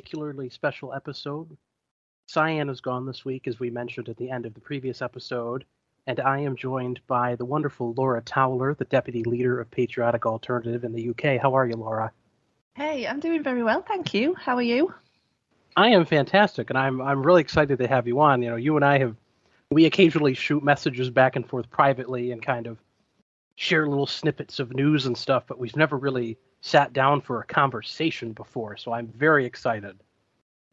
particularly special episode. Cyan is gone this week, as we mentioned at the end of the previous episode, and I am joined by the wonderful Laura Towler, the deputy leader of Patriotic Alternative in the UK. How are you, Laura? Hey, I'm doing very well, thank you. How are you? I am fantastic, and I'm I'm really excited to have you on. You know, you and I have we occasionally shoot messages back and forth privately and kind of share little snippets of news and stuff, but we've never really sat down for a conversation before. So I'm very excited.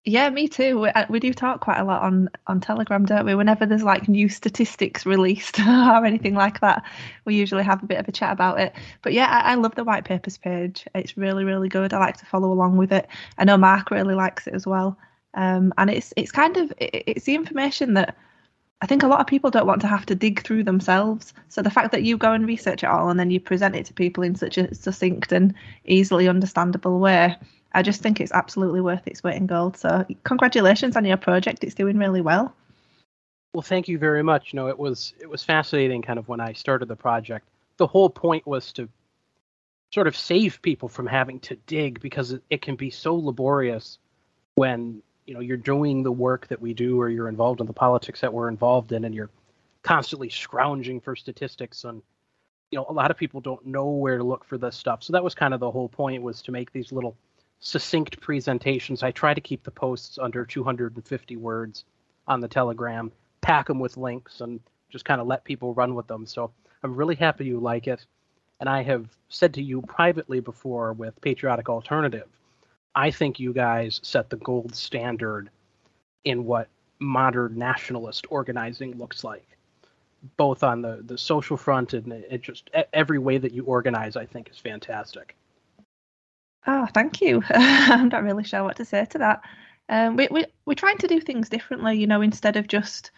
Yeah, me too. We, uh, we do talk quite a lot on on Telegram, don't we? Whenever there's like new statistics released or anything like that, we usually have a bit of a chat about it. But yeah, I, I love the white papers page. It's really really good. I like to follow along with it. I know Mark really likes it as well. Um, and it's it's kind of it's the information that I think a lot of people don't want to have to dig through themselves. So the fact that you go and research it all and then you present it to people in such a succinct and easily understandable way, I just think it's absolutely worth its weight in gold. So congratulations on your project. It's doing really well. Well, thank you very much. You know, it was it was fascinating kind of when I started the project. The whole point was to sort of save people from having to dig because it, it can be so laborious when you know you're doing the work that we do or you're involved in the politics that we're involved in and you're constantly scrounging for statistics and you know a lot of people don't know where to look for this stuff. So that was kind of the whole point was to make these little succinct presentations. I try to keep the posts under 250 words on the telegram pack them with links and just kind of let people run with them. So i'm really happy you like it. And i have said to you privately before with patriotic alternative I think you guys set the gold standard in what modern nationalist organizing looks like, both on the, the social front and it just every way that you organize, I think, is fantastic. Oh, thank you. I'm not really sure what to say to that. Um, we, we, we're trying to do things differently, you know, instead of just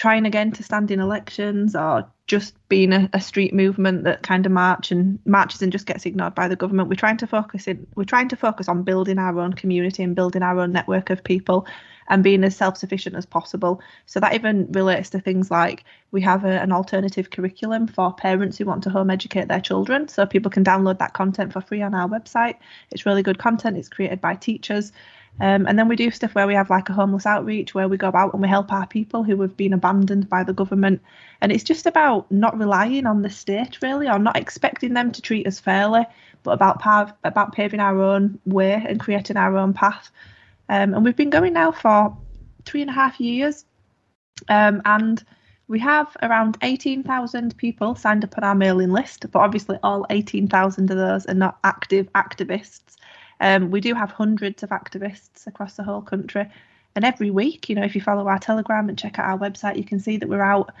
trying again to stand in elections or just being a, a, street movement that kind of march and marches and just gets ignored by the government. We're trying to focus in we're trying to focus on building our own community and building our own network of people and being as self-sufficient as possible. So that even relates to things like we have a, an alternative curriculum for parents who want to home educate their children. So people can download that content for free on our website. It's really good content. It's created by teachers. Um, and then we do stuff where we have like a homeless outreach where we go out and we help our people who have been abandoned by the government. And it's just about not relying on the state really, or not expecting them to treat us fairly, but about pav- about paving our own way and creating our own path. Um, and we've been going now for three and a half years, um, and we have around 18,000 people signed up on our mailing list, but obviously all 18,000 of those are not active activists. Um, we do have hundreds of activists across the whole country. And every week, you know, if you follow our Telegram and check out our website, you can see that we're out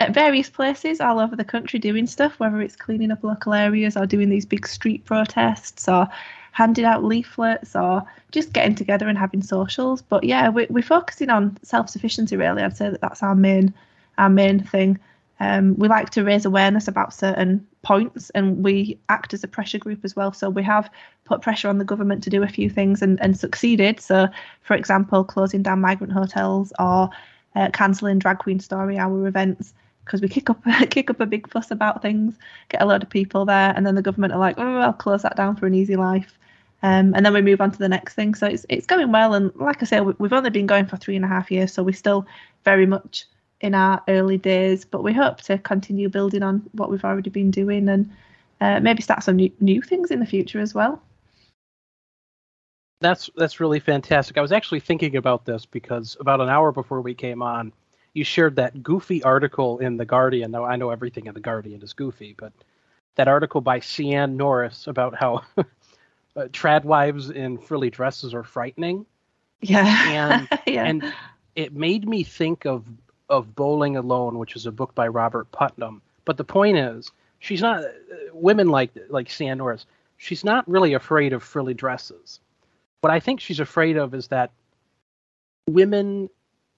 at various places all over the country doing stuff, whether it's cleaning up local areas or doing these big street protests or handing out leaflets or just getting together and having socials. But yeah, we, we're focusing on self sufficiency, really. I'd say that that's our main our main thing. Um, we like to raise awareness about certain points and we act as a pressure group as well. So we have put pressure on the government to do a few things and, and succeeded. So, for example, closing down migrant hotels or uh, cancelling drag queen story hour events because we kick up kick up a big fuss about things, get a lot of people there, and then the government are like, oh, I'll close that down for an easy life. Um, and then we move on to the next thing. So it's it's going well, and like I say, we've only been going for three and a half years, so we're still very much in our early days, but we hope to continue building on what we've already been doing and uh, maybe start some new, new things in the future as well. That's that's really fantastic. I was actually thinking about this because about an hour before we came on, you shared that goofy article in the Guardian. Now I know everything in the Guardian is goofy, but that article by Sian Norris about how uh, trad wives in frilly dresses are frightening. Yeah. And yeah. and it made me think of of Bowling Alone, which is a book by Robert Putnam. But the point is, she's not uh, women like like Sian Norris. She's not really afraid of frilly dresses. What I think she's afraid of is that women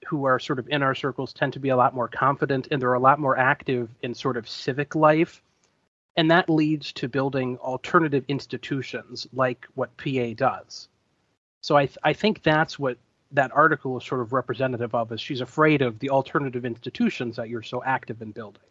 who are sort of in our circles tend to be a lot more confident and they're a lot more active in sort of civic life. And that leads to building alternative institutions like what PA does. So I, th- I think that's what that article is sort of representative of is she's afraid of the alternative institutions that you're so active in building.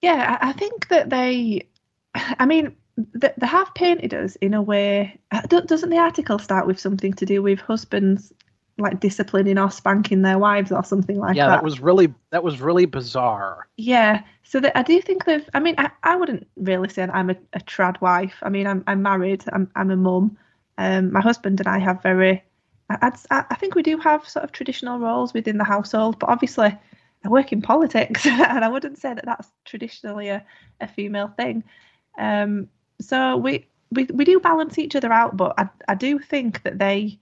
Yeah, I think that they, I mean, they, have painted us in a way. uh, Doesn't the article start with something to do with husbands like disciplining or spanking their wives or something like yeah, that? Yeah, that was really that was really bizarre. Yeah, so that I do think they've. I mean, I, I wouldn't really say that I'm a, a trad wife. I mean, I'm I'm married. I'm I'm a mum. Um, my husband and I have very. I, I'd, I think we do have sort of traditional roles within the household, but obviously, I work in politics, and I wouldn't say that that's traditionally a, a female thing. Um, so we, we we do balance each other out, but I I do think that they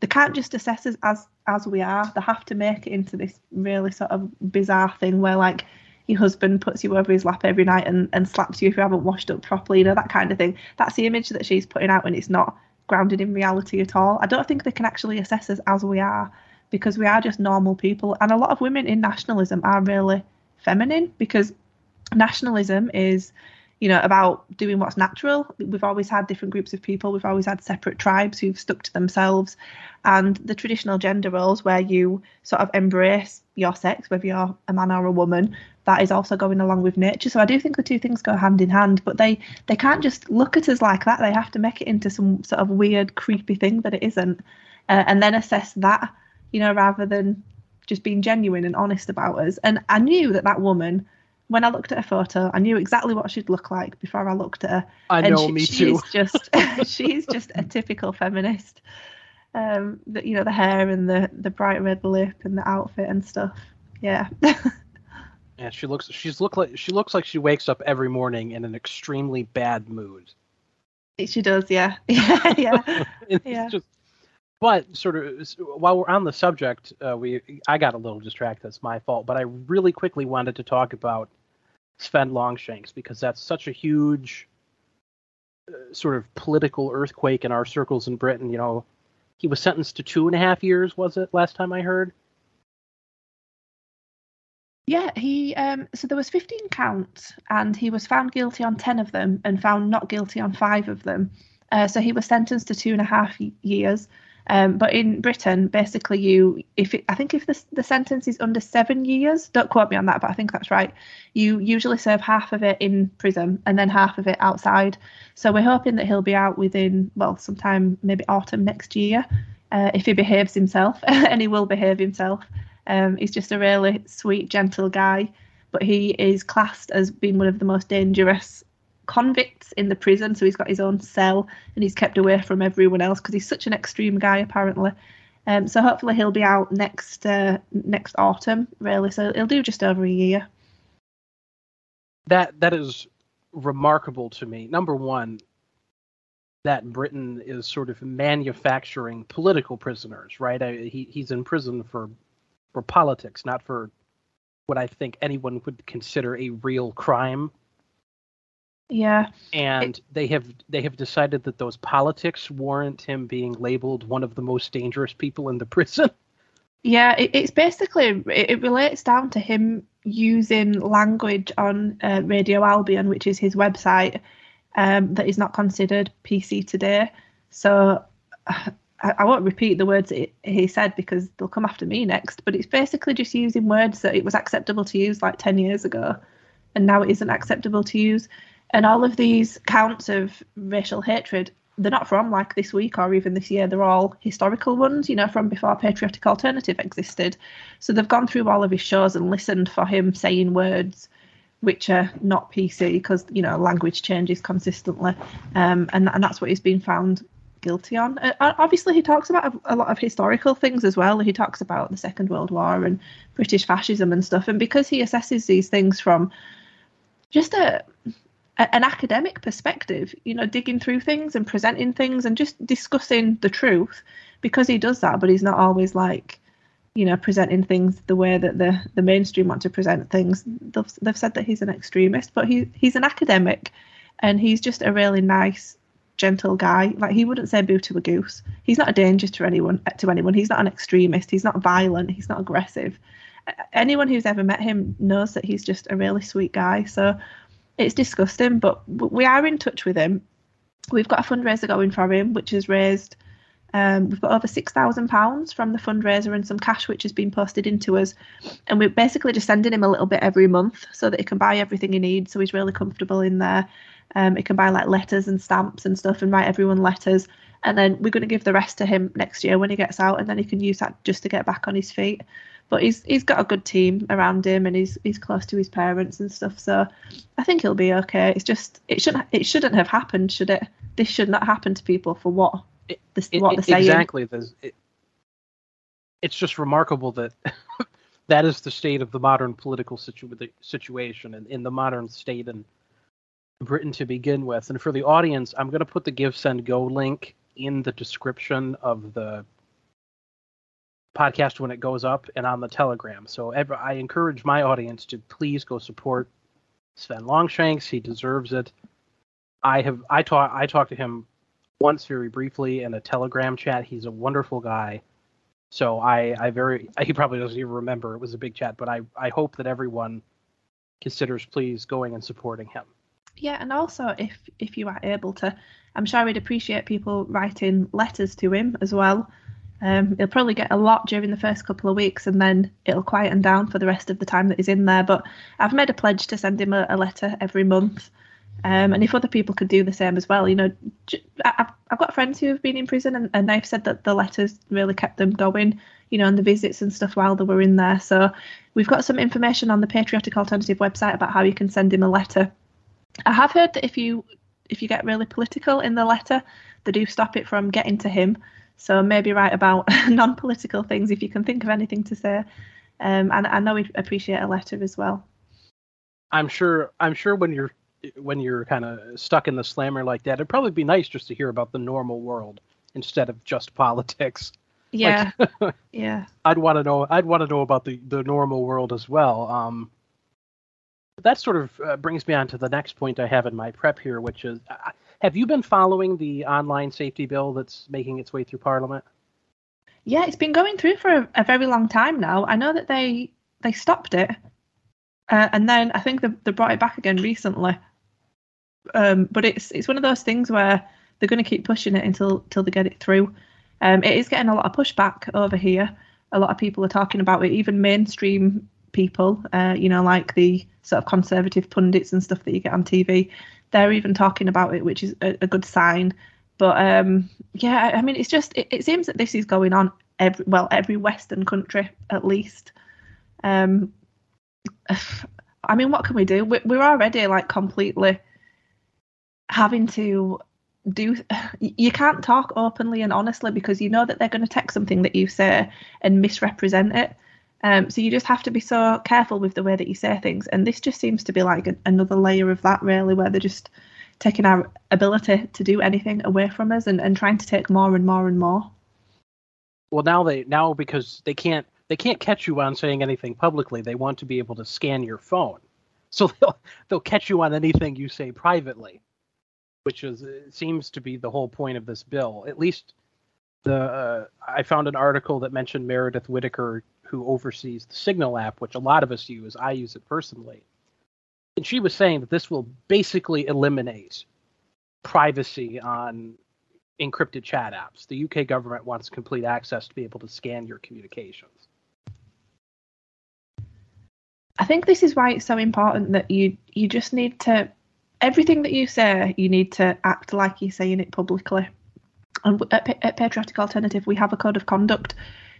they can't just assess us as as we are. They have to make it into this really sort of bizarre thing where like your husband puts you over his lap every night and, and slaps you if you haven't washed up properly, you know, that kind of thing. That's the image that she's putting out and it's not grounded in reality at all. I don't think they can actually assess us as we are because we are just normal people. And a lot of women in nationalism are really feminine because nationalism is you know about doing what's natural we've always had different groups of people we've always had separate tribes who've stuck to themselves and the traditional gender roles where you sort of embrace your sex whether you're a man or a woman that is also going along with nature so i do think the two things go hand in hand but they they can't just look at us like that they have to make it into some sort of weird creepy thing that it isn't uh, and then assess that you know rather than just being genuine and honest about us and i knew that that woman when I looked at her photo, I knew exactly what she'd look like before I looked at her. I and know, she, me she's too. just she's just a typical feminist. Um, the, you know, the hair and the the bright red lip and the outfit and stuff. Yeah. Yeah, she looks she's look like she looks like she wakes up every morning in an extremely bad mood. she does, yeah. Yeah, yeah. Yeah. just but sort of while we're on the subject, uh, we I got a little distracted. That's my fault. But I really quickly wanted to talk about Sven Longshanks because that's such a huge uh, sort of political earthquake in our circles in Britain. You know, he was sentenced to two and a half years. Was it last time I heard? Yeah, he um so there was 15 counts and he was found guilty on 10 of them and found not guilty on 5 of them. Uh, so he was sentenced to two and a half years. Um, but in Britain, basically, you if it, I think if the the sentence is under seven years, don't quote me on that, but I think that's right. You usually serve half of it in prison and then half of it outside. So we're hoping that he'll be out within well, sometime maybe autumn next year, uh, if he behaves himself, and he will behave himself. Um, he's just a really sweet, gentle guy, but he is classed as being one of the most dangerous convicts in the prison. So he's got his own cell and he's kept away from everyone else because he's such an extreme guy, apparently. Um, so hopefully he'll be out next uh, next autumn, really. So he'll do just over a year. That that is remarkable to me. Number one, that Britain is sort of manufacturing political prisoners, right? I, he he's in prison for for politics, not for what I think anyone would consider a real crime. Yeah, And they have they have decided that those politics warrant him being labeled one of the most dangerous people in the prison. yeah. It, it's basically it, it relates down to him using language on uh, Radio Albion, which is his website, um, that is not considered PC today. So I, I won't repeat the words he said because they'll come after me next. But it's basically just using words that it was acceptable to use like ten years ago, and now it isn't acceptable to use. And all of these counts of racial hatred, they're not from like this week or even this year. They're all historical ones, you know, from before Patriotic Alternative existed. So they've gone through all of his shows and listened for him saying words which are not PC because you know language changes consistently, um, and and that's what he's been found guilty on. Uh, obviously, he talks about a, a lot of historical things as well. He talks about the Second World War and British fascism and stuff. And because he assesses these things from just a, a an academic perspective, you know, digging through things and presenting things and just discussing the truth, because he does that, but he's not always like you know, presenting things the way that the, the mainstream want to present things. They've, they've said that he's an extremist, but he he's an academic, and he's just a really nice, gentle guy. Like he wouldn't say boo to a goose. He's not a danger to anyone. To anyone, he's not an extremist. He's not violent. He's not aggressive. Anyone who's ever met him knows that he's just a really sweet guy. So it's disgusting, but we are in touch with him. We've got a fundraiser going for him, which has raised um, we've got over six thousand pounds from the fundraiser and some cash which has been posted into us, and we're basically just sending him a little bit every month so that he can buy everything he needs. So he's really comfortable in there. Um, he can buy like letters and stamps and stuff and write everyone letters. And then we're going to give the rest to him next year when he gets out, and then he can use that just to get back on his feet. But he's he's got a good team around him, and he's he's close to his parents and stuff. So I think he'll be okay. It's just it shouldn't it shouldn't have happened, should it? This should not happen to people for what this It- what it- they're saying. exactly. It's just remarkable that that is the state of the modern political situ- situation and in the modern state in Britain to begin with. And for the audience, I'm going to put the Give Send Go link in the description of the podcast when it goes up and on the Telegram. So I encourage my audience to please go support Sven Longshanks. He deserves it. I have I talk I talked to him once very briefly in a Telegram chat. He's a wonderful guy. So I, I very he probably doesn't even remember it was a big chat, but I, I hope that everyone considers please going and supporting him. Yeah, and also if if you are able to, I'm sure we'd appreciate people writing letters to him as well. Um, he'll probably get a lot during the first couple of weeks, and then it'll quieten down for the rest of the time that he's in there. But I've made a pledge to send him a, a letter every month, um, and if other people could do the same as well, you know, I've, I've got friends who have been in prison, and, and they've said that the letters really kept them going, you know, and the visits and stuff while they were in there. So we've got some information on the Patriotic Alternative website about how you can send him a letter. I have heard that if you if you get really political in the letter, they do stop it from getting to him. So maybe write about non-political things if you can think of anything to say. Um, and I know we'd appreciate a letter as well. I'm sure I'm sure when you're when you're kind of stuck in the slammer like that, it'd probably be nice just to hear about the normal world instead of just politics. Yeah, yeah, I'd want to know. I'd want to know about the the normal world as well. Um, that sort of uh, brings me on to the next point I have in my prep here, which is: uh, Have you been following the online safety bill that's making its way through Parliament? yeah. It's been going through for a, a very long time now. I know that they they stopped it, uh, and then I think they, they brought it back again recently. Um, but it's it's one of those things where they're going to keep pushing it until until they get it through. Um, it is getting a lot of pushback over here. A lot of people are talking about it, even mainstream people, uh, you know, like the sort of conservative pundits and stuff that you get on TV. They're even talking about it, which is a, a good sign. But um, yeah, I mean, it's just it, it seems that this is going on every well every Western country at least. Um, I mean, what can we do? We- We're already like completely having to do you can't talk openly and honestly because you know that they're going to take something that you say and misrepresent it um, so you just have to be so careful with the way that you say things and this just seems to be like a, another layer of that really where they're just taking our ability to do anything away from us and, and trying to take more and more and more Well, now they now because they can't they can't catch you on saying anything publicly. They want to be able to scan your phone, so they'll they'll catch you on anything you say privately, which is seems to be the whole point of this bill. At least the uh, I found an article that mentioned Meredith Whittaker, who oversees the Signal app, which a lot of us use. I use it personally, and she was saying that this will basically eliminate privacy on encrypted chat apps. The UK government wants complete access to be able to scan your communications. I think this is why it's so important that you you just need to everything that you say you need to act like you're saying it publicly. And at, at Patriotic Alternative, we have a code of conduct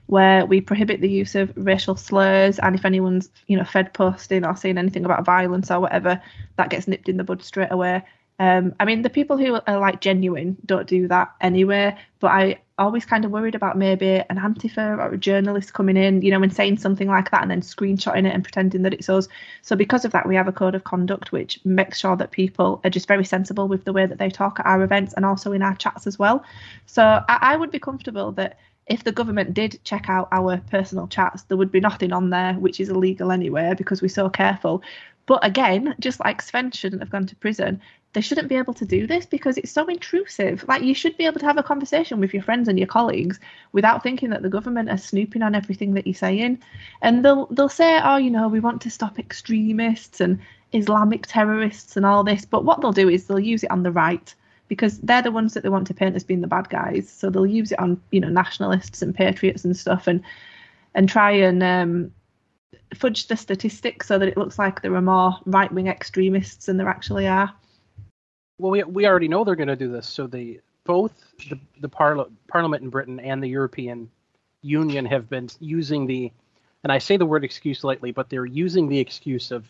where we prohibit the use of racial slurs, and if anyone's you know fed posting or saying anything about violence or whatever, that gets nipped in the bud straight away. Um, I mean, the people who are like genuine don't do that anyway. But I always kind of worried about maybe an Antifa or a journalist coming in, you know, and saying something like that and then screenshotting it and pretending that it's us. So because of that, we have a code of conduct which makes sure that people are just very sensible with the way that they talk at our events and also in our chats as well. So I, I would be comfortable that if the government did check out our personal chats, there would be nothing on there which is illegal anyway because we're so careful. But again, just like Sven shouldn't have gone to prison, they shouldn't be able to do this because it's so intrusive. Like you should be able to have a conversation with your friends and your colleagues without thinking that the government are snooping on everything that you're saying. And they'll they'll say, oh, you know, we want to stop extremists and Islamic terrorists and all this. But what they'll do is they'll use it on the right because they're the ones that they want to paint as being the bad guys. So they'll use it on you know nationalists and patriots and stuff and and try and um, fudge the statistics so that it looks like there are more right wing extremists than there actually are. Well, we we already know they're going to do this. So the both the the parla- Parliament in Britain and the European Union have been using the, and I say the word excuse lightly, but they're using the excuse of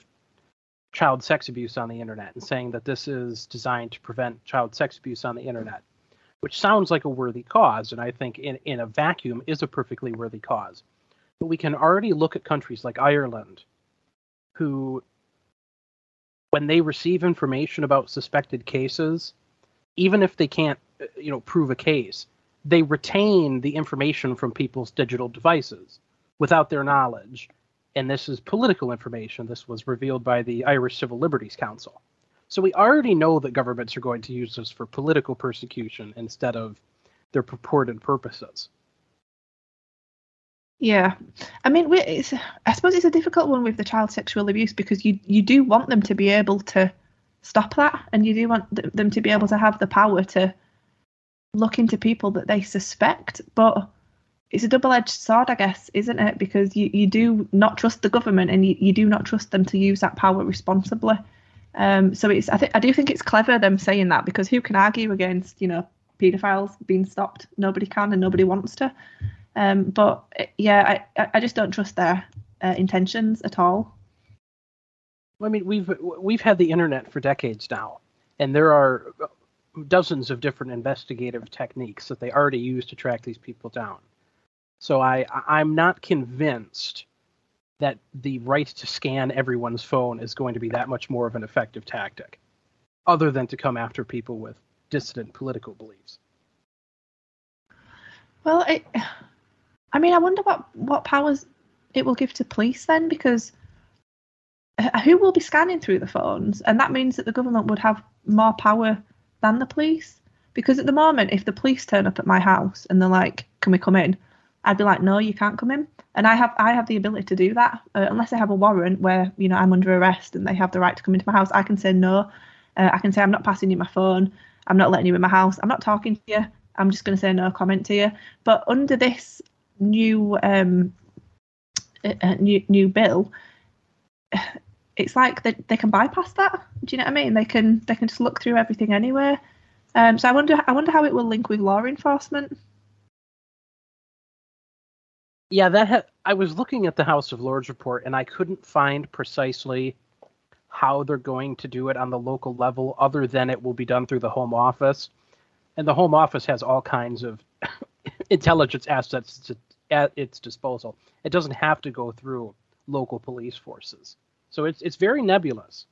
child sex abuse on the internet and saying that this is designed to prevent child sex abuse on the internet, which sounds like a worthy cause, and I think in in a vacuum is a perfectly worthy cause. But we can already look at countries like Ireland, who when they receive information about suspected cases, even if they can't, uh, you know, prove a case, they retain the information from people's digital devices without their knowledge. And this is political information. This was revealed by the Irish Civil Liberties Council. So we already know that governments are going to use this for political persecution instead of their purported purposes. Yeah, I mean, I suppose it's a difficult one with the child sexual abuse because you you do want them to be able to stop that, and you do want them to be able to have the power to look into people that they suspect. But it's a double-edged sword, I guess, isn't it? Because you, you do not trust the government, and you, you do not trust them to use that power responsibly. Um, so it's I think I do think it's clever them saying that because who can argue against you know paedophiles being stopped? Nobody can, and nobody wants to. Um, but yeah, I, I just don't trust their uh, intentions at all. I mean, we've we've had the internet for decades now, and there are dozens of different investigative techniques that they already use to track these people down. So I I'm not convinced that the right to scan everyone's phone is going to be that much more of an effective tactic, other than to come after people with dissident political beliefs. Well, it, I mean, I wonder what what powers it will give to police then, because uh, who will be scanning through the phones, and that means that the government would have more power than the police. Because at the moment, if the police turn up at my house and they're like, "Can we come in?" I'd be like, "No, you can't come in." And I have I have the ability to do that uh, unless I have a warrant where you know I'm under arrest and they have the right to come into my house. I can say no. Uh, I can say I'm not passing you my phone. I'm not letting you in my house. I'm not talking to you. I'm just going to say no comment to you. But under this new um, new new bill, it's like they they can bypass that. Do you know what I mean? They can they can just look through everything anyway. Um, so I wonder I wonder how it will link with law enforcement. Yeah, that ha- I was looking at the House of Lords report and I couldn't find precisely how they're going to do it on the local level, other than it will be done through the Home Office. And the Home Office has all kinds of intelligence assets at its disposal. It doesn't have to go through local police forces. So it's it's very nebulous.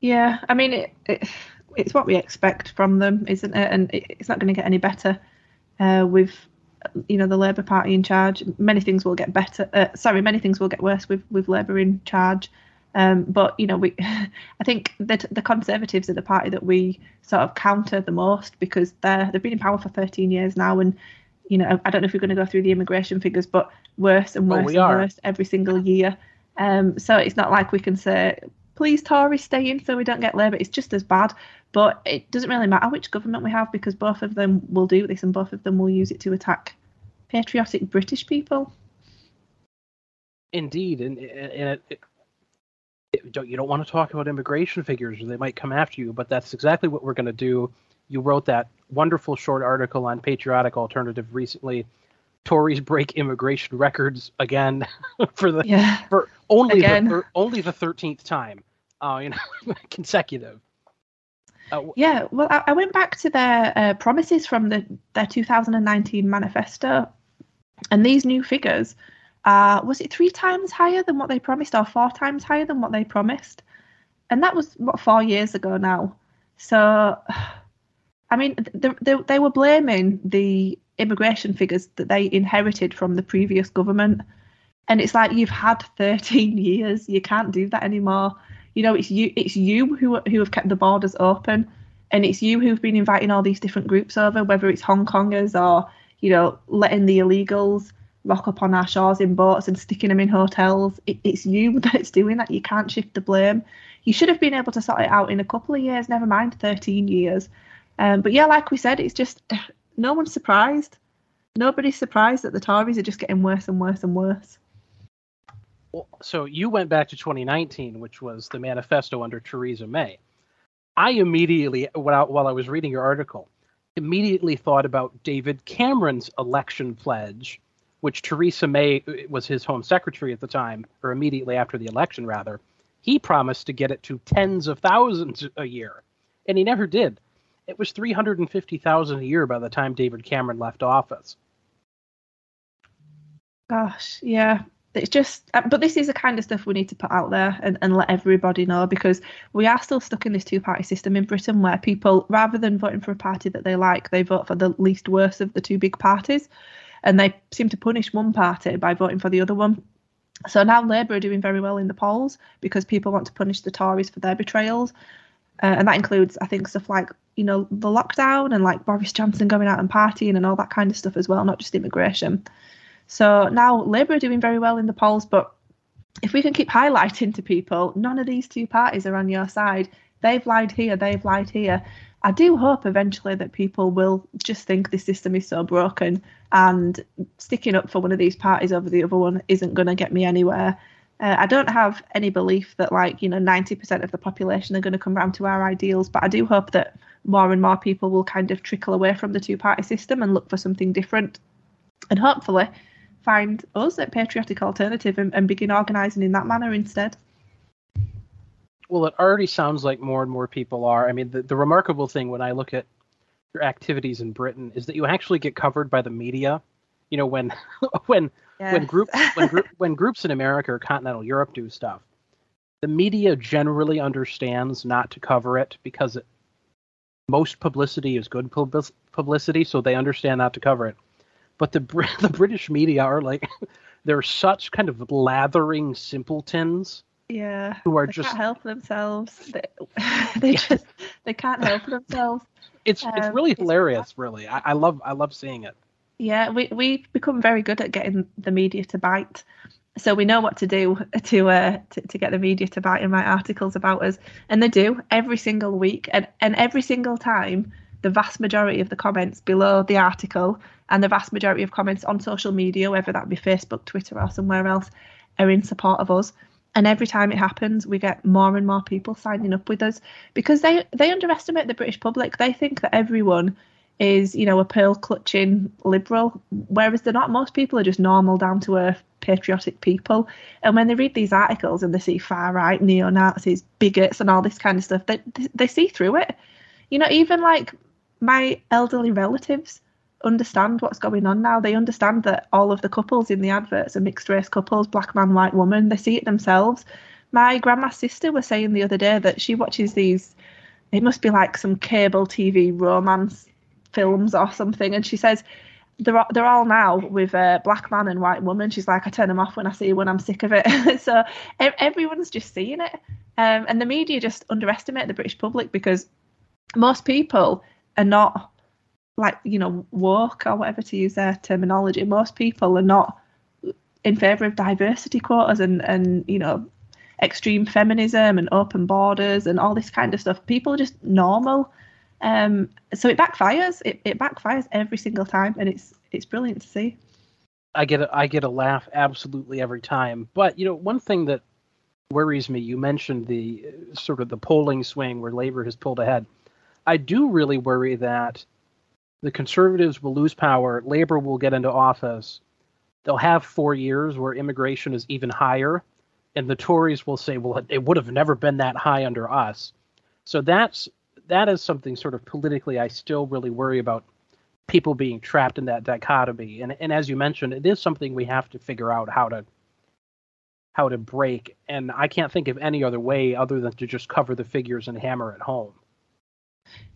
Yeah, I mean it, it it's what we expect from them, isn't it? And it, it's not going to get any better uh, with you know the Labour Party in charge. Many things will get better. Uh, sorry, many things will get worse with with Labour in charge. Um, but you know, we I think that the Conservatives are the party that we sort of counter the most because they're they've been in power for 13 years now, and you know, I don't know if we're going to go through the immigration figures, but worse and worse oh, and are. worse every single year. Um, so it's not like we can say, please, Tories, stay in so we don't get Labour. It's just as bad. But it doesn't really matter which government we have because both of them will do this and both of them will use it to attack patriotic British people. Indeed, and, and it, it, don't, you don't want to talk about immigration figures or they might come after you, but that's exactly what we're going to do. You wrote that wonderful short article on Patriotic Alternative recently. Tories break immigration records again for the yeah, for only again. the only the thirteenth time, uh, you know, consecutive. Uh, yeah, well, I, I, went back to their uh, promises from the their 2019 manifesto, and these new figures are was it three times higher than what they promised, or four times higher than what they promised, and that was what four years ago now. So I mean, they, they, they were blaming the immigration figures that they inherited from the previous government. And it's like you've had 13 years. You can't do that anymore. You know, it's you it's you who who have kept the borders open, and it's you who've been inviting all these different groups over, whether it's Hong Kongers or you know letting the illegals rock up on our shores in boats and sticking them in hotels. It, it's you that's doing that. You can't shift the blame. You should have been able to sort it out in a couple of years, never mind 13 years. Um, but yeah, like we said, it's just no one's surprised. Nobody's surprised that the Tories are just getting worse and worse and worse. So you went back to 2019, which was the manifesto under Theresa May. I immediately, while, while I was reading your article, immediately thought about David Cameron's election pledge, which Theresa May uh, was his home secretary at the time, or immediately after the election, rather. He promised to get it to tens of thousands a year, and he never did. It was 350,000 a year by the time David Cameron left office. Gosh, yeah it's just uh, but this is the kind of stuff we need to put out there and, and let everybody know because we are still stuck in this two party system in britain where people rather than voting for a party that they like they vote for the least worst of the two big parties and they seem to punish one party by voting for the other one. So now labour are doing very well in the polls because people want to punish the tories for their betrayals. Uh, and that includes i think stuff like you know the lockdown and like boris johnson going out and partying and all that kind of stuff as well not just immigration so now Labour are doing very well in the polls, but if we can keep highlighting to people, none of these two parties are on your side. They've lied here, they've lied here. I do hope eventually that people will just think the system is so broken and sticking up for one of these parties over the other one isn't going to get me anywhere. Uh, I don't have any belief that, like, you know, 90% of the population are going to come round to our ideals, but I do hope that more and more people will kind of trickle away from the two party system and look for something different. And hopefully, find us at Patriotic Alternative and, and begin organising in that manner instead. Well, it already sounds like more and more people are. I mean, the, the remarkable thing when I look at your activities in Britain is that you actually get covered by the media. You know, when when yes. when groups when, group, when groups in America or continental Europe do stuff, the media generally understands not to cover it because it, most publicity is good publicity, so they understand not to cover it but the the British media are like they're such kind of lathering simpletons. Yeah, who are they just can't help themselves. They, they just they can't help themselves. It's um, it's really hilarious. Really, I, I love I love seeing it. Yeah, we we've become very good at getting the media to bite. So we know what to do to, uh, to to get the media to bite and write articles about us, and they do every single week, and and every single time the vast majority of the comments below the article and the vast majority of comments on social media, whether that be Facebook, Twitter, or somewhere else, are in support of us. And every time it happens, we get more and more people signing up with us because they they underestimate the British public. They think that everyone is, you know, a pearl clutching liberal, whereas they're not. Most people are just normal, down to earth, patriotic people. And when they read these articles and they see far right, neo Nazis, bigots, and all this kind of stuff, they they see through it. You know, even like my elderly relatives understand what's going on now. They understand that all of the couples in the adverts are mixed race couples, black man, white woman. They see it themselves. My grandma's sister was saying the other day that she watches these, it must be like some cable TV romance films or something, and she says they're they're all now with a black man and white woman. She's like, I turn them off when I see when I'm sick of it. so everyone's just seeing it, um, and the media just underestimate the British public because most people are not like you know woke or whatever to use their terminology most people are not in favor of diversity quotas and and you know extreme feminism and open borders and all this kind of stuff. People are just normal. Um so it backfires. It, it backfires every single time and it's it's brilliant to see. I get a, i get a laugh absolutely every time. But you know one thing that worries me you mentioned the sort of the polling swing where labor has pulled ahead i do really worry that the conservatives will lose power, labor will get into office. They'll have four years where immigration is even higher, and the Tories will say, "Well, it would have never been that high under us." So that's that is something sort of politically I still really worry about people being trapped in that dichotomy. And and as you mentioned, it is something we have to figure out how to how to break. And I can't think of any other way other than to just cover the figures and hammer it home.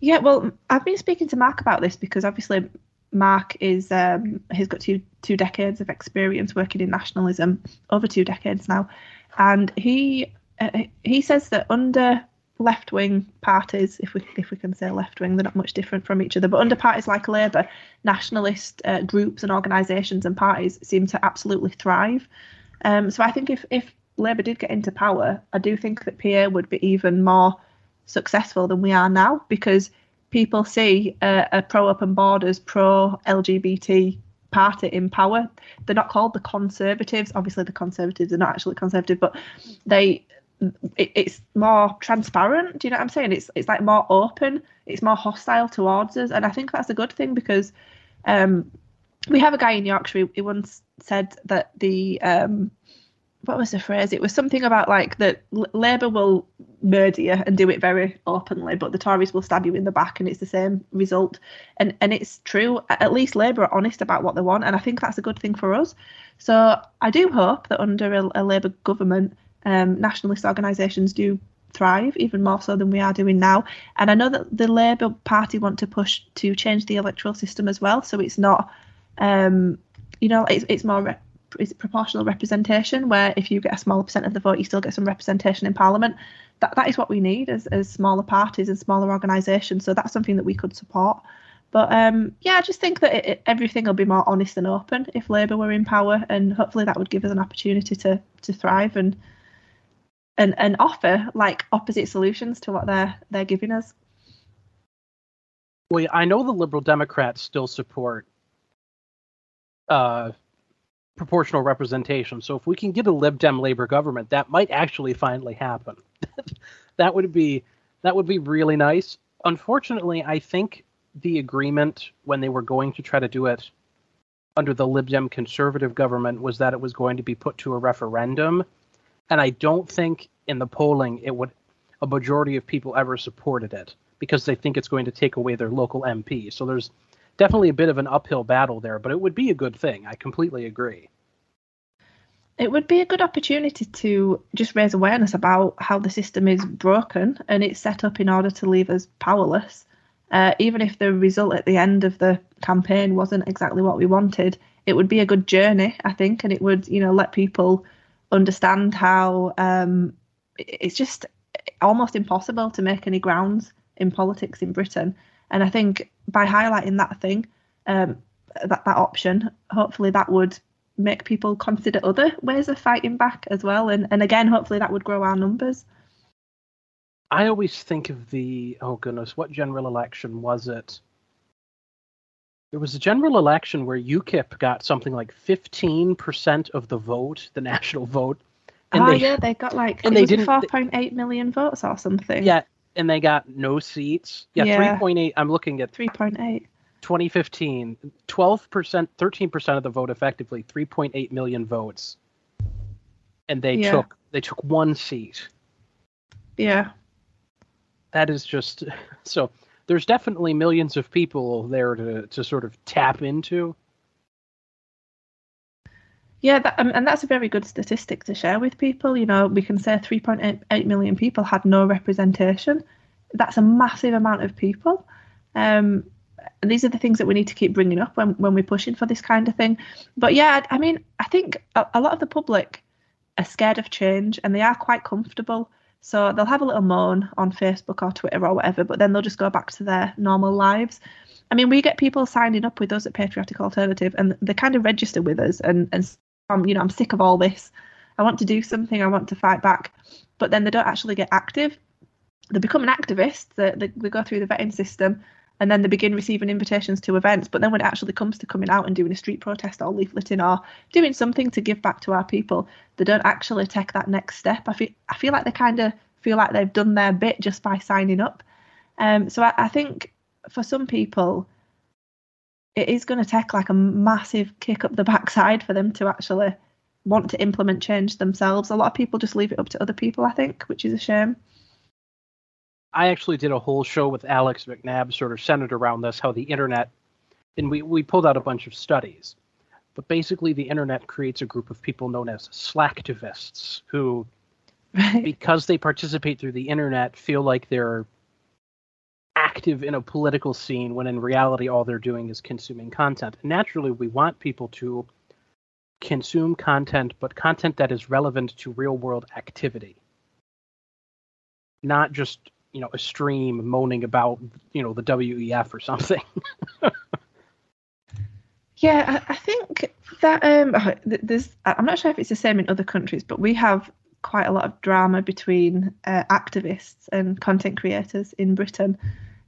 Yeah, well, I've been speaking to Mark about this because obviously Mark is um, he's got two two decades of experience working in nationalism, over two decades now, and he uh, he says that under left wing parties, if we if we can say left wing, they're not much different from each other. But under parties like Labour, nationalist uh, groups and organisations and parties seem to absolutely thrive. Um, so I think if if Labour did get into power, I do think that PA would be even more successful than we are now because people see a, a pro open borders, pro LGBT party in power. They're not called the Conservatives. Obviously, the Conservatives are not actually conservative, but they it, it's more transparent. Do you know what I'm saying? It's it's like more open. It's more hostile towards us, and I think that's a good thing because um, we have a guy in Yorkshire. He once said that the um, what was the phrase? It was something about like that Labour will murder you and do it very openly, but the Tories will stab you in the back, and it's the same result. And and it's true. At least Labour are honest about what they want, and I think that's a good thing for us. So I do hope that under a, a Labour government, um, nationalist organisations do thrive even more so than we are doing now. And I know that the Labour Party want to push to change the electoral system as well, so it's not, um, you know, it's it's more. Rep- it's proportional representation where if you get a smaller percent of the vote you still get some representation in parliament that that is what we need as, as smaller parties and smaller organisations so that's something that we could support but um, yeah, I just think that it, it, everything will be more honest and open if Labour were in power, and hopefully that would give us an opportunity to to thrive and and and offer like opposite solutions to what they're they're giving us. Well, I know the Liberal Democrats still support uh, proportional representation. So if we can get a Lib Dem Labor government, that might actually finally happen. that would be that would be really nice. Unfortunately, I think the agreement when they were going to try to do it under the Lib Dem conservative government was that it was going to be put to a referendum. And I don't think in the polling it would a majority of people ever supported it because they think it's going to take away their local MP. So there's definitely a bit of an uphill battle there, but it would be a good thing. I completely agree. It would be a good opportunity to just raise awareness about how the system is broken and it's set up in order to leave us powerless. Uh, even if the result at the end of the campaign wasn't exactly what we wanted, it would be a good journey, I think, and it would, you know, let people understand how um, it's just almost impossible to make any grounds in politics in Britain. And I think by highlighting that thing, um, that that option, hopefully that would make people consider other ways of fighting back as well. And and again, hopefully that would grow our numbers. I always think of the oh goodness, what general election was it? There was a general election where UKIP got something like fifteen percent of the vote, the national vote. And oh they, yeah, they got like and they didn't four point eight million votes or something. Yeah, and they got no seats. Yeah, yeah. three point eight. I'm looking at three point eight. 2015, 12%, 13% of the vote effectively, 3.8 million votes. And they yeah. took they took one seat. Yeah that is just so there's definitely millions of people there to to sort of tap into yeah that, um, and that's a very good statistic to share with people. You know we can say 3.8 million people had no representation. That's a massive amount of people. Um, and these are the things that we need to keep bringing up when, when we're pushing for this kind of thing. But yeah i, I mean i think a, a lot of the public are scared of change and they are quite comfortable. So they'll have a little moan on Facebook or Twitter or whatever, but then they'll just go back to their normal lives. I mean, we get people signing up with us at Patriotic Alternative, and they kind of register with us, and and um, you know, I'm sick of all this. I want to do something. I want to fight back, but then they don't actually get active. They become an activist. They, they, they go through the vetting system, and then they begin receiving invitations to events. But then when it actually comes to coming out and doing a street protest or leafleting or doing something to give back to our people, they don't actually take that next step. I feel I feel like they kind of feel like they've done their bit just by signing up. Um, so I, I think for some people, it is going to take like a massive kick up the backside for them to actually want to implement change themselves. A lot of people just leave it up to other people, I think, which is a shame. I actually did a whole show with Alex McNabb, sort of centered around this, how the internet, and we, we pulled out a bunch of studies. But basically, the internet creates a group of people known as slacktivists who, right. because they participate through the internet, feel like they're active in a political scene when in reality all they're doing is consuming content. Naturally, we want people to consume content, but content that is relevant to real world activity. Not just you know a stream moaning about you know the WEF or something. yeah, I, I, think that um, there's. I'm not sure if it's the same in other countries, but we have quite a lot of drama between uh, activists and content creators in Britain,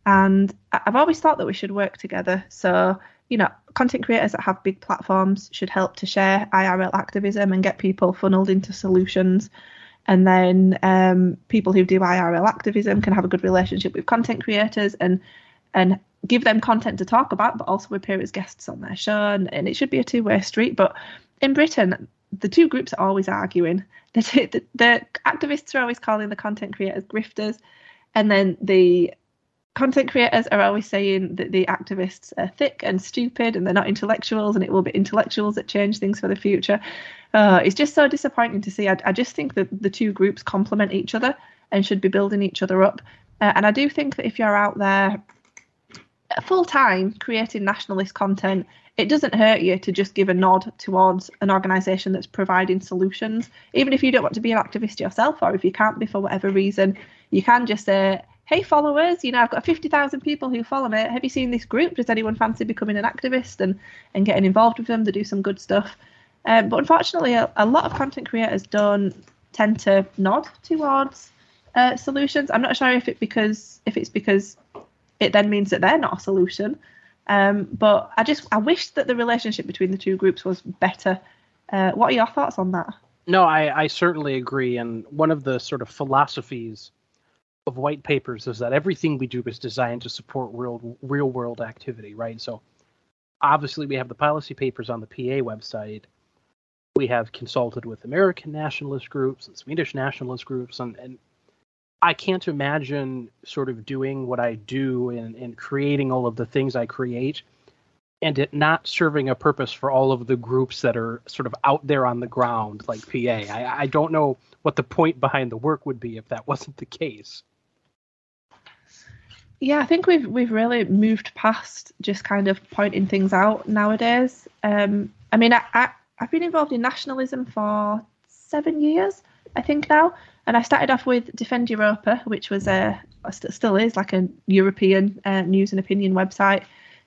and I've always thought that we should work together. So you know, content creators that have big platforms should help to share IRL activism and get people funneled into solutions and then um, people who do IRL activism can have a good relationship with content creators and and give them content to talk about, but also appear as guests on their show. And, and it should be a two way street. But in Britain, the two groups are always arguing. The, the, the activists are always calling the content creators grifters, and then the content creators are always saying that the activists are thick and stupid and they're not intellectuals and it will be intellectuals that change things for the future. Uh, it's just so disappointing to see. I, I, just think that the two groups complement each other and should be building each other up. Uh, and I do think that if you're out there full time creating nationalist content, it doesn't hurt you to just give a nod towards an organisation that's providing solutions. Even if you don't want to be an activist yourself, or if you can't be for whatever reason, you can just say, hey followers you know i've got 50000 people who follow me have you seen this group does anyone fancy becoming an activist and and getting involved with them they do some good stuff um, but unfortunately a, a, lot of content creators don't tend to nod towards uh, solutions i'm not sure if it because if it's because it then means that they're not a solution. Um, but I just I wish that the relationship between the two groups was better. Uh, what are your thoughts on that? No, I, I certainly agree. And one of the sort of philosophies of white papers is that everything we do is designed to support real real world activity, right? So obviously we have the policy papers on the PA website. We have consulted with American nationalist groups and Swedish nationalist groups, and, and I can't imagine sort of doing what I do and, and creating all of the things I create and it not serving a purpose for all of the groups that are sort of out there on the ground like PA. I, I don't know what the point behind the work would be if that wasn't the case. Yeah, I think we've we've really moved past just kind of pointing things out nowadays. Um, I mean, I, I I've been involved in nationalism for seven years, I think now, and I started off with Defend Europa, which was a still is like a European uh, news and opinion website.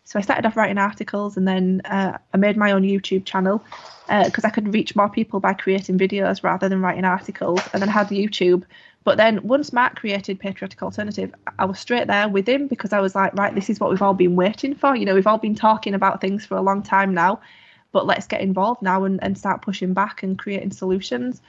So I started off writing articles, and then uh, I made my own YouTube channel because uh, I could reach more people by creating videos rather than writing articles. And then I had YouTube. But then once Mark created Patriotic Alternative, I was straight there with him because I was like, right, this is what we've all been waiting for. You know, we've all been talking about things for a long time now, but let's get involved now and, and start pushing back and creating solutions.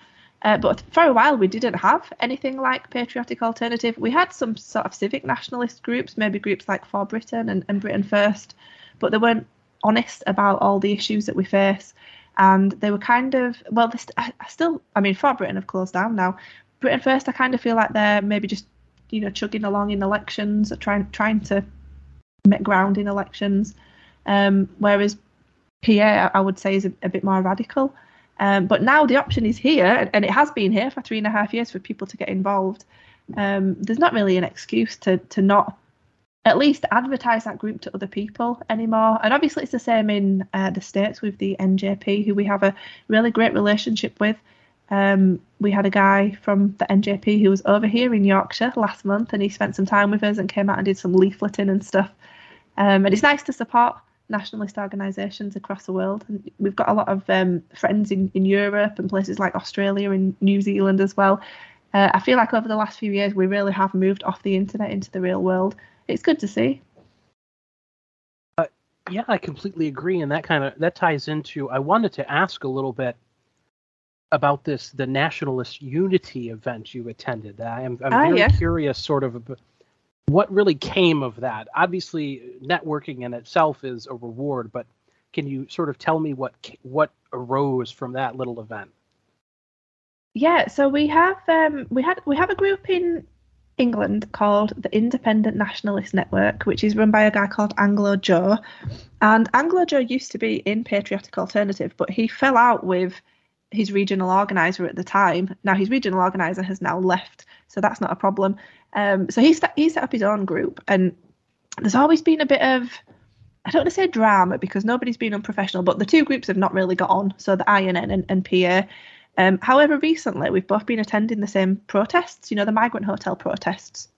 Uh, but for a while, we didn't have anything like Patriotic Alternative. We had some sort of civic nationalist groups, maybe groups like For Britain and, and Britain First, but they weren't honest about all the issues that we face. And they were kind of, well, I still, I mean, For Britain have closed down now. Britain First, I kind of feel like they're maybe just, you know, chugging along in elections, trying trying to make ground in elections. Um, whereas PA, I would say, is a, a bit more radical. Um, but now the option is here, and it has been here for three and a half years for people to get involved. Um, there's not really an excuse to to not at least advertise that group to other people anymore. And obviously, it's the same in uh, the states with the NJP, who we have a really great relationship with. Um, we had a guy from the NJP who was over here in Yorkshire last month, and he spent some time with us and came out and did some leafleting and stuff. Um, and it's nice to support nationalist organisations across the world. And we've got a lot of um, friends in, in Europe and places like Australia and New Zealand as well. Uh, I feel like over the last few years we really have moved off the internet into the real world. It's good to see. Uh, yeah, I completely agree, and that kind of that ties into. I wanted to ask a little bit about this the nationalist unity event you attended. I am I'm ah, very yeah. curious, sort of what really came of that? Obviously, networking in itself is a reward, but can you sort of tell me what what arose from that little event? Yeah, so we have um, we had we have a group in England called the Independent Nationalist Network, which is run by a guy called Anglo Joe. And Anglo Joe used to be in Patriotic Alternative, but he fell out with his regional organizer at the time. Now his regional organizer has now left, so that's not a problem. Um, so he, st- he set up his own group, and there's always been a bit of I don't want to say drama because nobody's been unprofessional, but the two groups have not really got on. So the INN and, and PA. Um, however, recently we've both been attending the same protests, you know, the migrant hotel protests,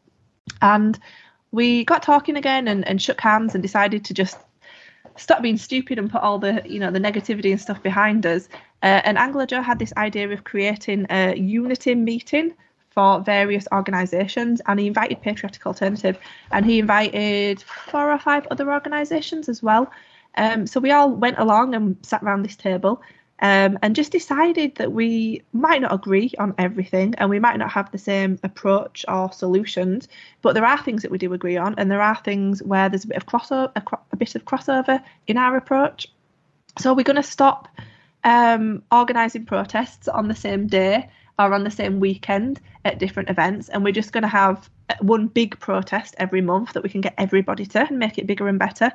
and we got talking again and, and shook hands and decided to just stop being stupid and put all the you know the negativity and stuff behind us. Uh, and Anglo Joe had this idea of creating a unity meeting for various organisations, and he invited Patriotic Alternative, and he invited four or five other organisations as well. Um, so we all went along and sat around this table, um, and just decided that we might not agree on everything and we might not have the same approach or solutions, but there are things that we do agree on, and there are things where there's a bit of crossover, a, a bit of crossover in our approach. So we're going to stop um, organising protests on the same day or on the same weekend at different events, and we're just going to have one big protest every month that we can get everybody to and make it bigger and better.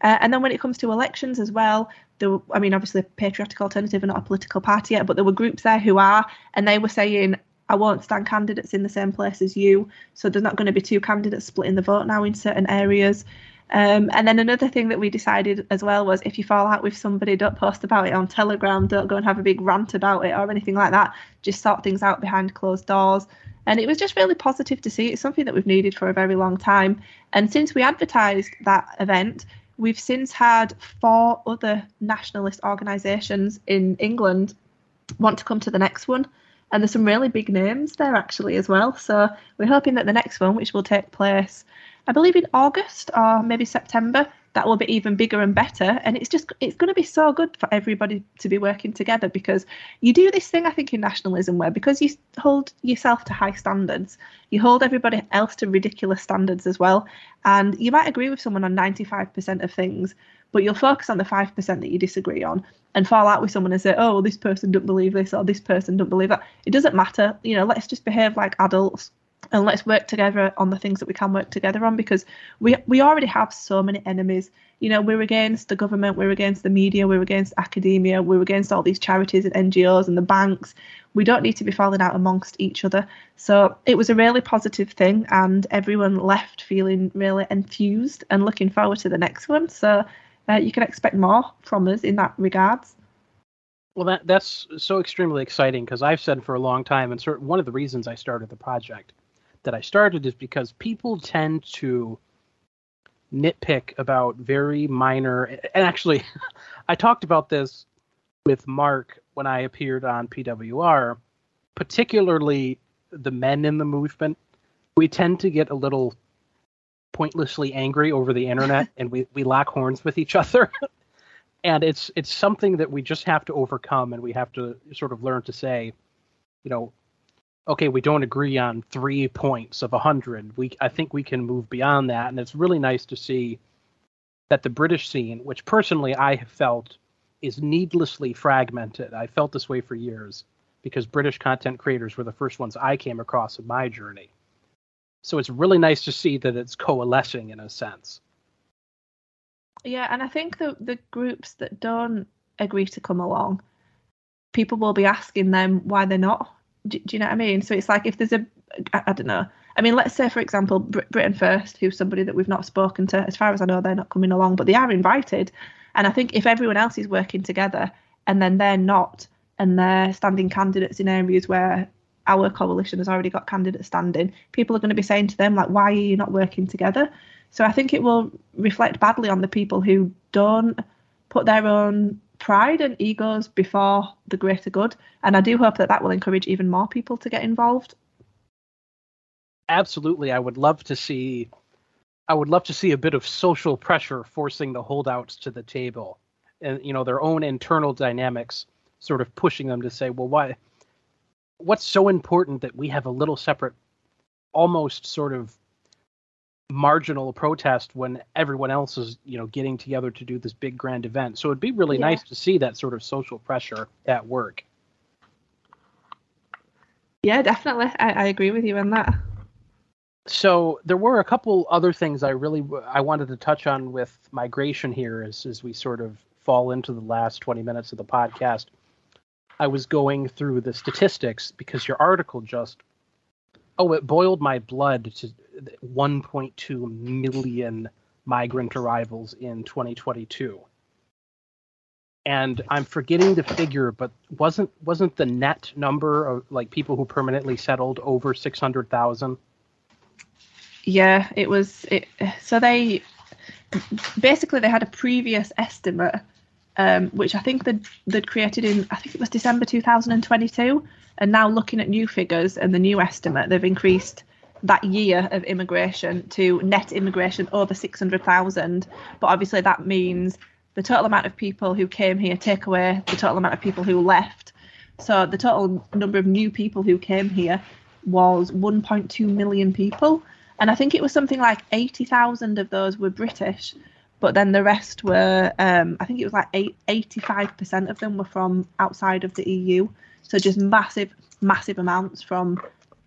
Uh, and then when it comes to elections as well, there, I mean, obviously, a Patriotic Alternative are not a political party yet, but there were groups there who are, and they were saying, I won't stand candidates in the same place as you. So there's not going to be two candidates splitting the vote now in certain areas. Um, and then another thing that we decided as well was if you fall out with somebody, don't post about it on Telegram, don't go and have a big rant about it or anything like that. Just sort things out behind closed doors. And it was just really positive to see. It's something that we've needed for a very long time. And since we advertised that event, we've since had four other nationalist organisations in England want to come to the next one. And there's some really big names there actually as well. So we're hoping that the next one, which will take place, I believe in August or maybe September, that will be even bigger and better. And it's just it's going to be so good for everybody to be working together because you do this thing i think in nationalism where because you hold yourself to high standards you hold everybody else to ridiculous standards as well. And you might agree with someone on 95% of things but you'll focus on the 5% that you disagree on and fall out with someone and say oh this person don't believe this or this person don't believe that. It doesn't matter. You know let's just behave like adults and let's work together on the things that we can work together on because we we already have so many enemies. You know we're against the government we're against the media we're against academia we're against all these charities and ngos and the banks. We don't need to be falling out amongst each other. So it was a really positive thing and everyone left feeling really enthused and looking forward to the next one. So uh, you can expect more from us in that regards. Well, that that's so extremely exciting because I've said for a long time, and one of the reasons I started the project that I started is because people tend to nitpick about very minor and actually I talked about this with Mark when I appeared on PWR, particularly the men in the movement. We tend to get a little pointlessly angry over the internet and we, we lock horns with each other. and it's it's something that we just have to overcome and we have to sort of learn to say, you know, okay, we don't agree on three points of a hundred. We I think we can move beyond that, and it's really nice to see that the British scene, which personally I have felt is needlessly fragmented. I felt this way for years because British content creators were the first ones I came across in my journey. So it's really nice to see that it's coalescing in a sense. Yeah, and I think the the groups that don't agree to come along, people will be asking them why they're not do, do, you know what I mean? So it's like if there's a, I, I don't know. I mean, let's say for example, Br- Britain First, who's somebody that we've not spoken to. As far as I know, they're not coming along, but they are invited. And I think if everyone else is working together and then they're not, and they're standing candidates in areas where our coalition has already got candidates standing, people are going to be saying to them like, "Why are you not working together?" So I think it will reflect badly on the people who don't put their own pride and egos before the greater good. And I do hope that that will encourage even more people to get involved. Absolutely. I would love to see I would love to see a bit of social pressure forcing the holdouts to the table and you know their own internal dynamics sort of pushing them to say, well why what's so important that we have a little separate almost sort of marginal protest when everyone else is you know getting together to do this big grand event. So it'd be really yeah. nice to see that sort of social pressure at work. Yeah definitely. I, I agree with you on that. So there were a couple other things i really i wanted to touch on with migration here as, as we sort of fall into the last 20 minutes of the podcast. I was going through the statistics because your article just oh it boiled my blood to 1.2 million migrant arrivals in 2022 and i'm forgetting the figure but wasn't wasn't the net number of like people who permanently settled over 600,000 yeah it was it so they basically they had a previous estimate um, which I think they'd, they'd created in I think it was December 2022 and now looking at new figures and the new estimate they've increased that year of immigration to net immigration over 600,000. But obviously, that means the total amount of people who came here, take away the total amount of people who left. So the total number of new people who came here was 1.2 million people. And I think it was something like 80,000 of those were British, but then the rest were, um, I think it was like eight, 85% of them were from outside of the EU. So just massive, massive amounts from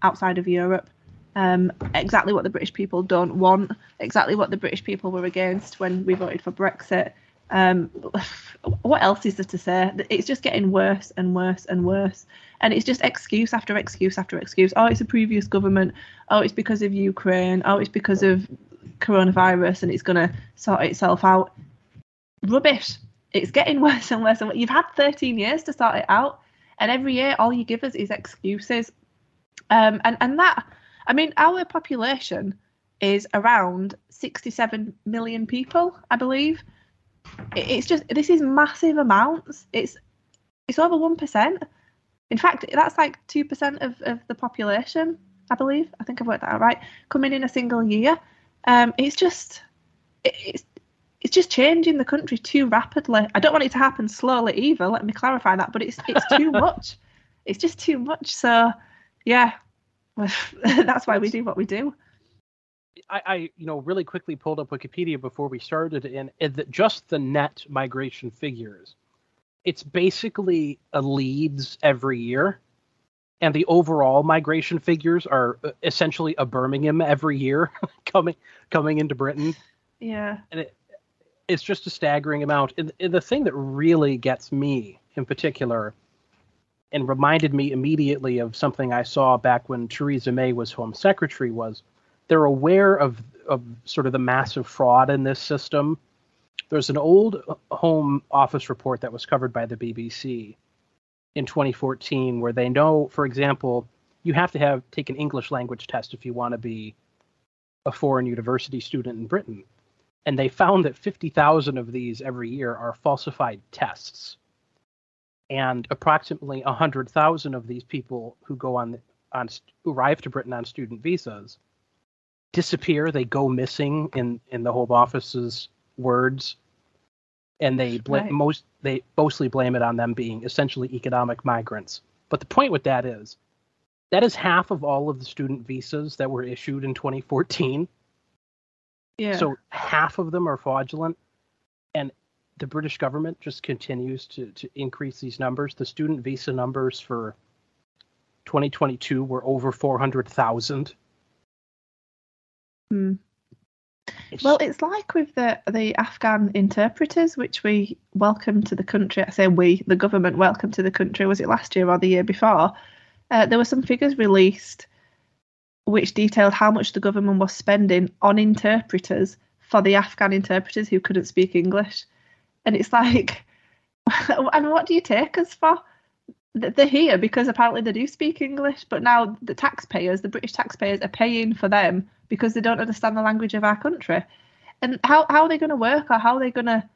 outside of Europe. Um, exactly what the British people don't want, exactly what the British people were against when we voted for Brexit. Um, what else is there to say? It's just getting worse and worse and worse. And it's just excuse after excuse after excuse. Oh, it's a previous government. Oh, it's because of Ukraine. Oh, it's because of coronavirus and it's going to sort itself out. Rubbish. It's getting worse and worse. And you've had 13 years to sort it out. And every year, all you give us is excuses. Um, and, and that, I mean, our population is around 67 million people, I believe it's just this is massive amounts. It's it's over one percent. In fact, that's like two percent of, of the population, I believe. I think I've worked that out right. Coming in a single year. Um, it's just it's it's just changing the country too rapidly. I don't want it to happen slowly either. Let me clarify that, but it's it's too much. It's just too much. So yeah, that's why we do what we do. I, I, you know, really quickly pulled up Wikipedia before we started, and, and just the net migration figures. It's basically a Leeds every year, and the overall migration figures are uh, essentially a Birmingham every year coming coming into Britain. Yeah, and it, it's just a staggering amount. And, and the thing that really gets me in particular, and reminded me immediately of something I saw back when Theresa May was Home Secretary was they're aware of of sort of the massive fraud in this system. There's an old Home Office report that was covered by the BBC in 2014 where they know, for example, you have to have take an English language test if you want to be a foreign university student in Britain. And they found that 50,000 of these every year are falsified tests. And approximately 100,000 of these people who go on on arrive to Britain on student visas disappear. They go missing in in the Home Office's words, and they bl- right. most they mostly blame it on them being essentially economic migrants. But the point with that is, that is half of all of the student visas that were issued in 2014. Yeah. So half of them are fraudulent, and the British government just continues to to increase these numbers. The student visa numbers for 2022 were over 400,000 Hmm. Well, it's like with the the Afghan interpreters, which we welcomed to the country. I say we, the government welcomed to the country. Was it last year or the year before? Uh, there were some figures released which detailed how much the government was spending on interpreters for the Afghan interpreters who couldn't speak English. And it's like, and what do you take us for? they're here because apparently they do speak English, but now the taxpayers, the British taxpayers, are paying for them because they don't understand the language of our country. And how, how are they going to work or how are they going to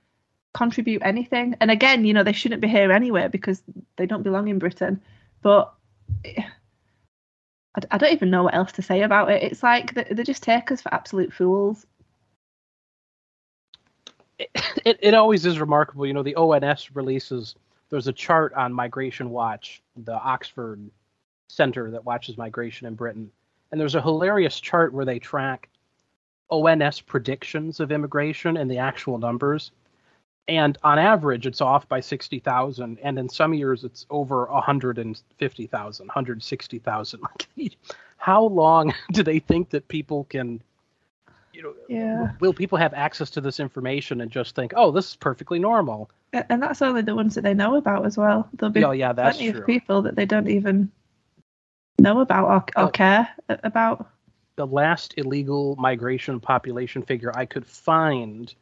contribute anything? And again, you know, they shouldn't be here anyway because they don't belong in Britain. But I, don't even know what else to say about it. It's like they, they just take us for absolute fools. It, it, always is remarkable. You know, the ONS releases there's a chart on Migration Watch, the Oxford center that watches migration in Britain, and there's a hilarious chart where they track ONS predictions of immigration and the actual numbers. And on average, it's off by 60,000. And in some years, it's over 150,000, 160,000. How long do they think that people can, you know, yeah. will people have access to this information and just think, oh, this is perfectly normal? and that's only the ones that they know about as well. There'll be oh, yeah, that's plenty true. of people that they don't even know about or, or oh. care about. The last illegal migration population figure I could find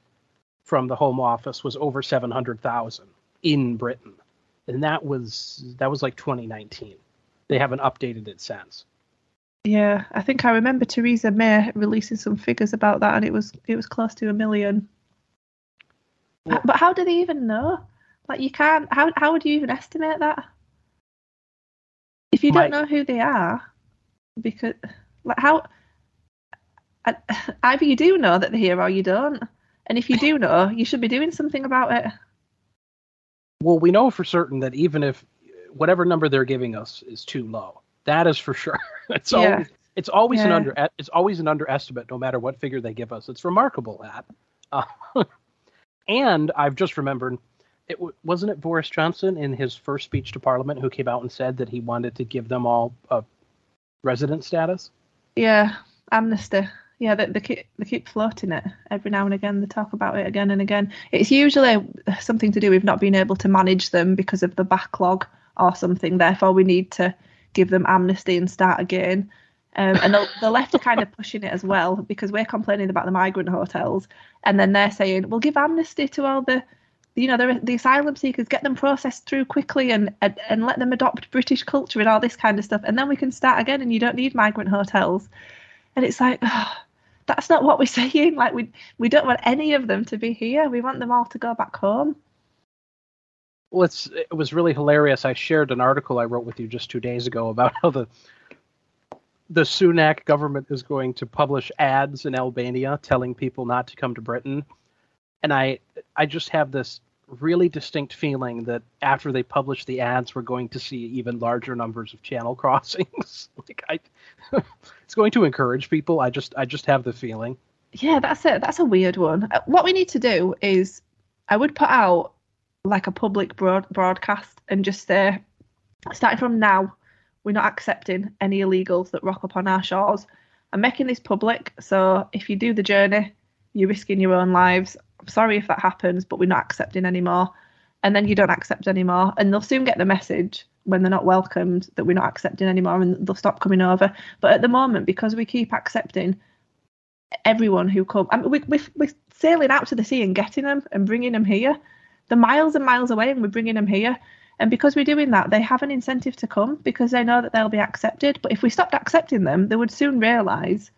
from the Home Office was over seven hundred thousand in Britain, and that was that was like 2019. They haven't updated it since. Yeah, I think I remember Theresa May releasing some figures about that, and it was it was close to a million but how do they even know? Like you can't. How how would you even estimate that? If you don't know who they are, because like how either you do know that they're here or you don't. And if you do know, you should be doing something about it. Well, we know for certain that even if whatever number they're giving us is too low, that is for sure. it's Yeah. always it's always an under it's always an underestimate, no matter what figure they give us. It's remarkable that. Uh, and I've just remembered, it w- wasn't it Boris Johnson in his first speech to Parliament who came out and said that he wanted to give them all a resident status. Yeah, amnesty. Yeah, they, they keep they keep floating it every now and again. They talk about it again and again. It's usually something to do with not being able to manage them because of the backlog or something. Therefore, we need to give them amnesty and start again. Um, and the, the left are kind of pushing it as well because we're complaining about the migrant hotels, and then they're saying we'll give amnesty to all the, you know, the, the asylum seekers, get them processed through quickly, and, and and let them adopt British culture and all this kind of stuff, and then we can start again, and you don't need migrant hotels. And it's like, that's not what we're saying. Like we we don't want any of them to be here. We want them all to go back home. Well, it's, it was really hilarious. I shared an article I wrote with you just two days ago about how the the Sunak government is going to publish ads in Albania telling people not to come to Britain, and I I just have this really distinct feeling that after they publish the ads, we're going to see even larger numbers of channel crossings. like I, it's going to encourage people. I just I just have the feeling. Yeah, that's it. That's a weird one. Uh, What we need to do is, I would put out like a public broad- broadcast and just say, starting from now, we're not accepting any illegals that rock up on our shores. I'm making this public, so if you do the journey, you're risking your own lives. I'm sorry if that happens, but we're not accepting anymore. And then you don't accept anymore, and they'll soon get the message when they're not welcomed that we're not accepting anymore, and they'll stop coming over. But at the moment, because we keep accepting everyone who come. I mean, we, we, we're sailing out to the sea and getting them and bringing them here. They're miles and miles away and we're bringing them here. And because we're doing that, they have an incentive to come because they know that they'll be accepted. But if we stopped accepting them, they would soon realise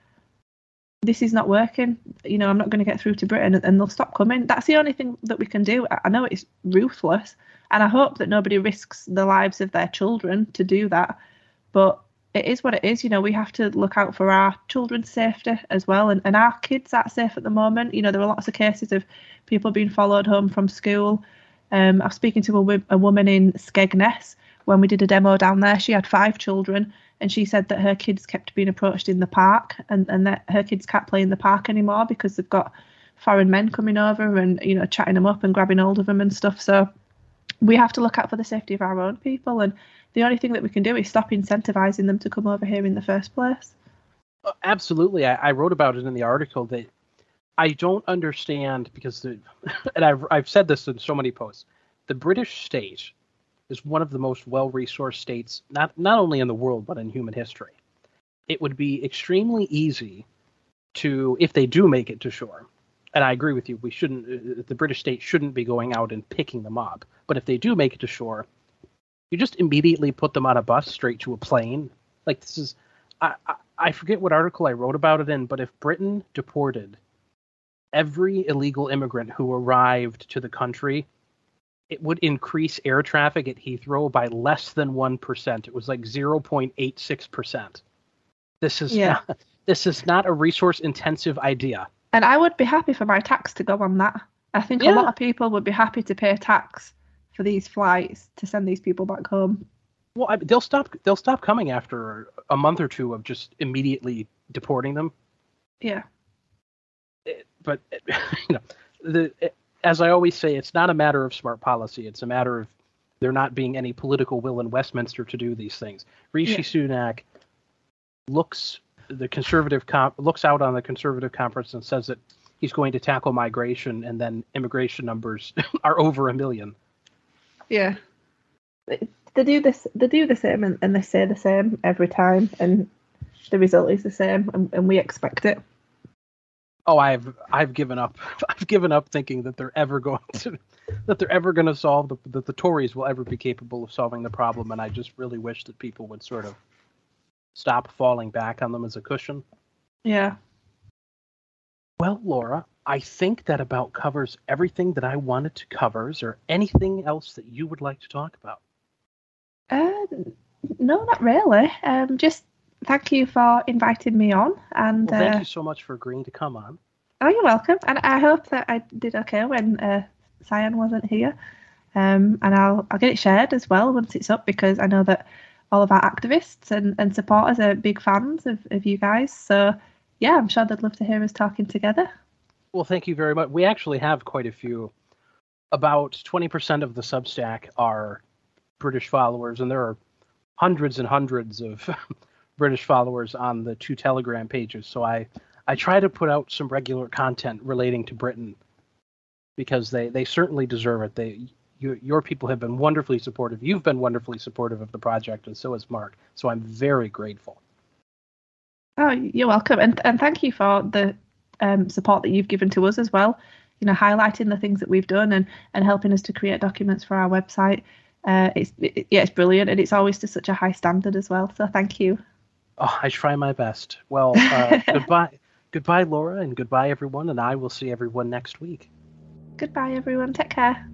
this is not working. You know, I'm not going to get through to Britain and they'll stop coming. That's the only thing that we can do. I I know it's ruthless and I hope that nobody risks the lives of their children to do that. But it is what it is. You know, we have to look out for our children's safety as well, and, and our kids aren't safe at the moment. You know, there are lots of cases of people being followed home from school. Um, I was speaking to a, a woman in Skegness when we did a demo down there. She had five children, and she said that her kids kept being approached in the park, and, and that her kids can't play in the park anymore because they've got foreign men coming over and you know chatting them up and grabbing hold of them and stuff. So we have to look out for the safety of our own people, and the only thing that we can do is stop incentivizing them to come over here in the first place. Uh, Absolutely, I, I wrote about it in the article that I don't understand because the, and I've I've said this in so many posts. The British state is one of the most well-resourced states, not not only in the world but in human history. It would be extremely easy to, if they do make it to shore, and I agree with you, we shouldn't. uh, The British state shouldn't be going out and picking them up. But if they do make it to shore, you just immediately put them on a bus straight to a plane. Like this is, I, I I forget what article I wrote about it in, but if Britain deported every illegal immigrant who arrived to the country, it would increase air traffic at Heathrow by less than one percent. It was like zero point eight six percent. This is Yeah. not, this is not a resource intensive idea. And I would be happy for my tax to go on that. I think Yeah. a lot of people would be happy to pay tax for these flights to send these people back home. Well, I, they'll stop. They'll stop coming after a month or two of just immediately deporting them. Yeah. it- but you know the it, as I always say, it's not a matter of smart policy. It's a matter of there not being any political will in Westminster to do these things. Rishi Yeah. Sunak looks the conservative comp, looks out on the conservative conference and says that he's going to tackle migration, and then immigration numbers are over a million. Yeah. They do this. They do the same, and, and they say the same every time, and the result is the same, and, and we expect it. Oh, I've I've given up. I've given up thinking that they're ever going to that they're ever going to solve the that the Tories will ever be capable of solving the problem, and I just really wish that people would sort of stop falling back on them as a cushion. Yeah. Well, Laura, I think that about covers everything that I wanted to cover. Is there anything else that you would like to talk about? Uh, no, not really. Um, just thank you for inviting me on, and Well, thank uh, you so much for agreeing to come on. Oh, you're welcome. And I hope that I did okay when uh, Cyan wasn't here. Um, and I'll I'll get it shared as well once it's up because I know that all of our activists and, and supporters are big fans of, of you guys. So yeah, I'm sure they'd love to hear us talking together. Well, thank you very much. We actually have quite a few. About 20% of the Substack are British followers, and there are hundreds and hundreds of British followers on the two Telegram pages. So I, I try to put out some regular content relating to Britain because they, they certainly deserve it. They you, your people have been wonderfully supportive. You've been wonderfully supportive of the project, and so has Mark. So I'm very grateful. Oh, you're welcome, and and thank you for the um, support that you've given to us as well. You know, highlighting the things that we've done and and helping us to create documents for our website. Uh, it's it, yeah, it's brilliant, and it's always to such a high standard as well. So thank you. Oh, I try my best. Well, uh, goodbye, goodbye, Laura, and goodbye, everyone, and I will see everyone next week. Goodbye, everyone. Take care.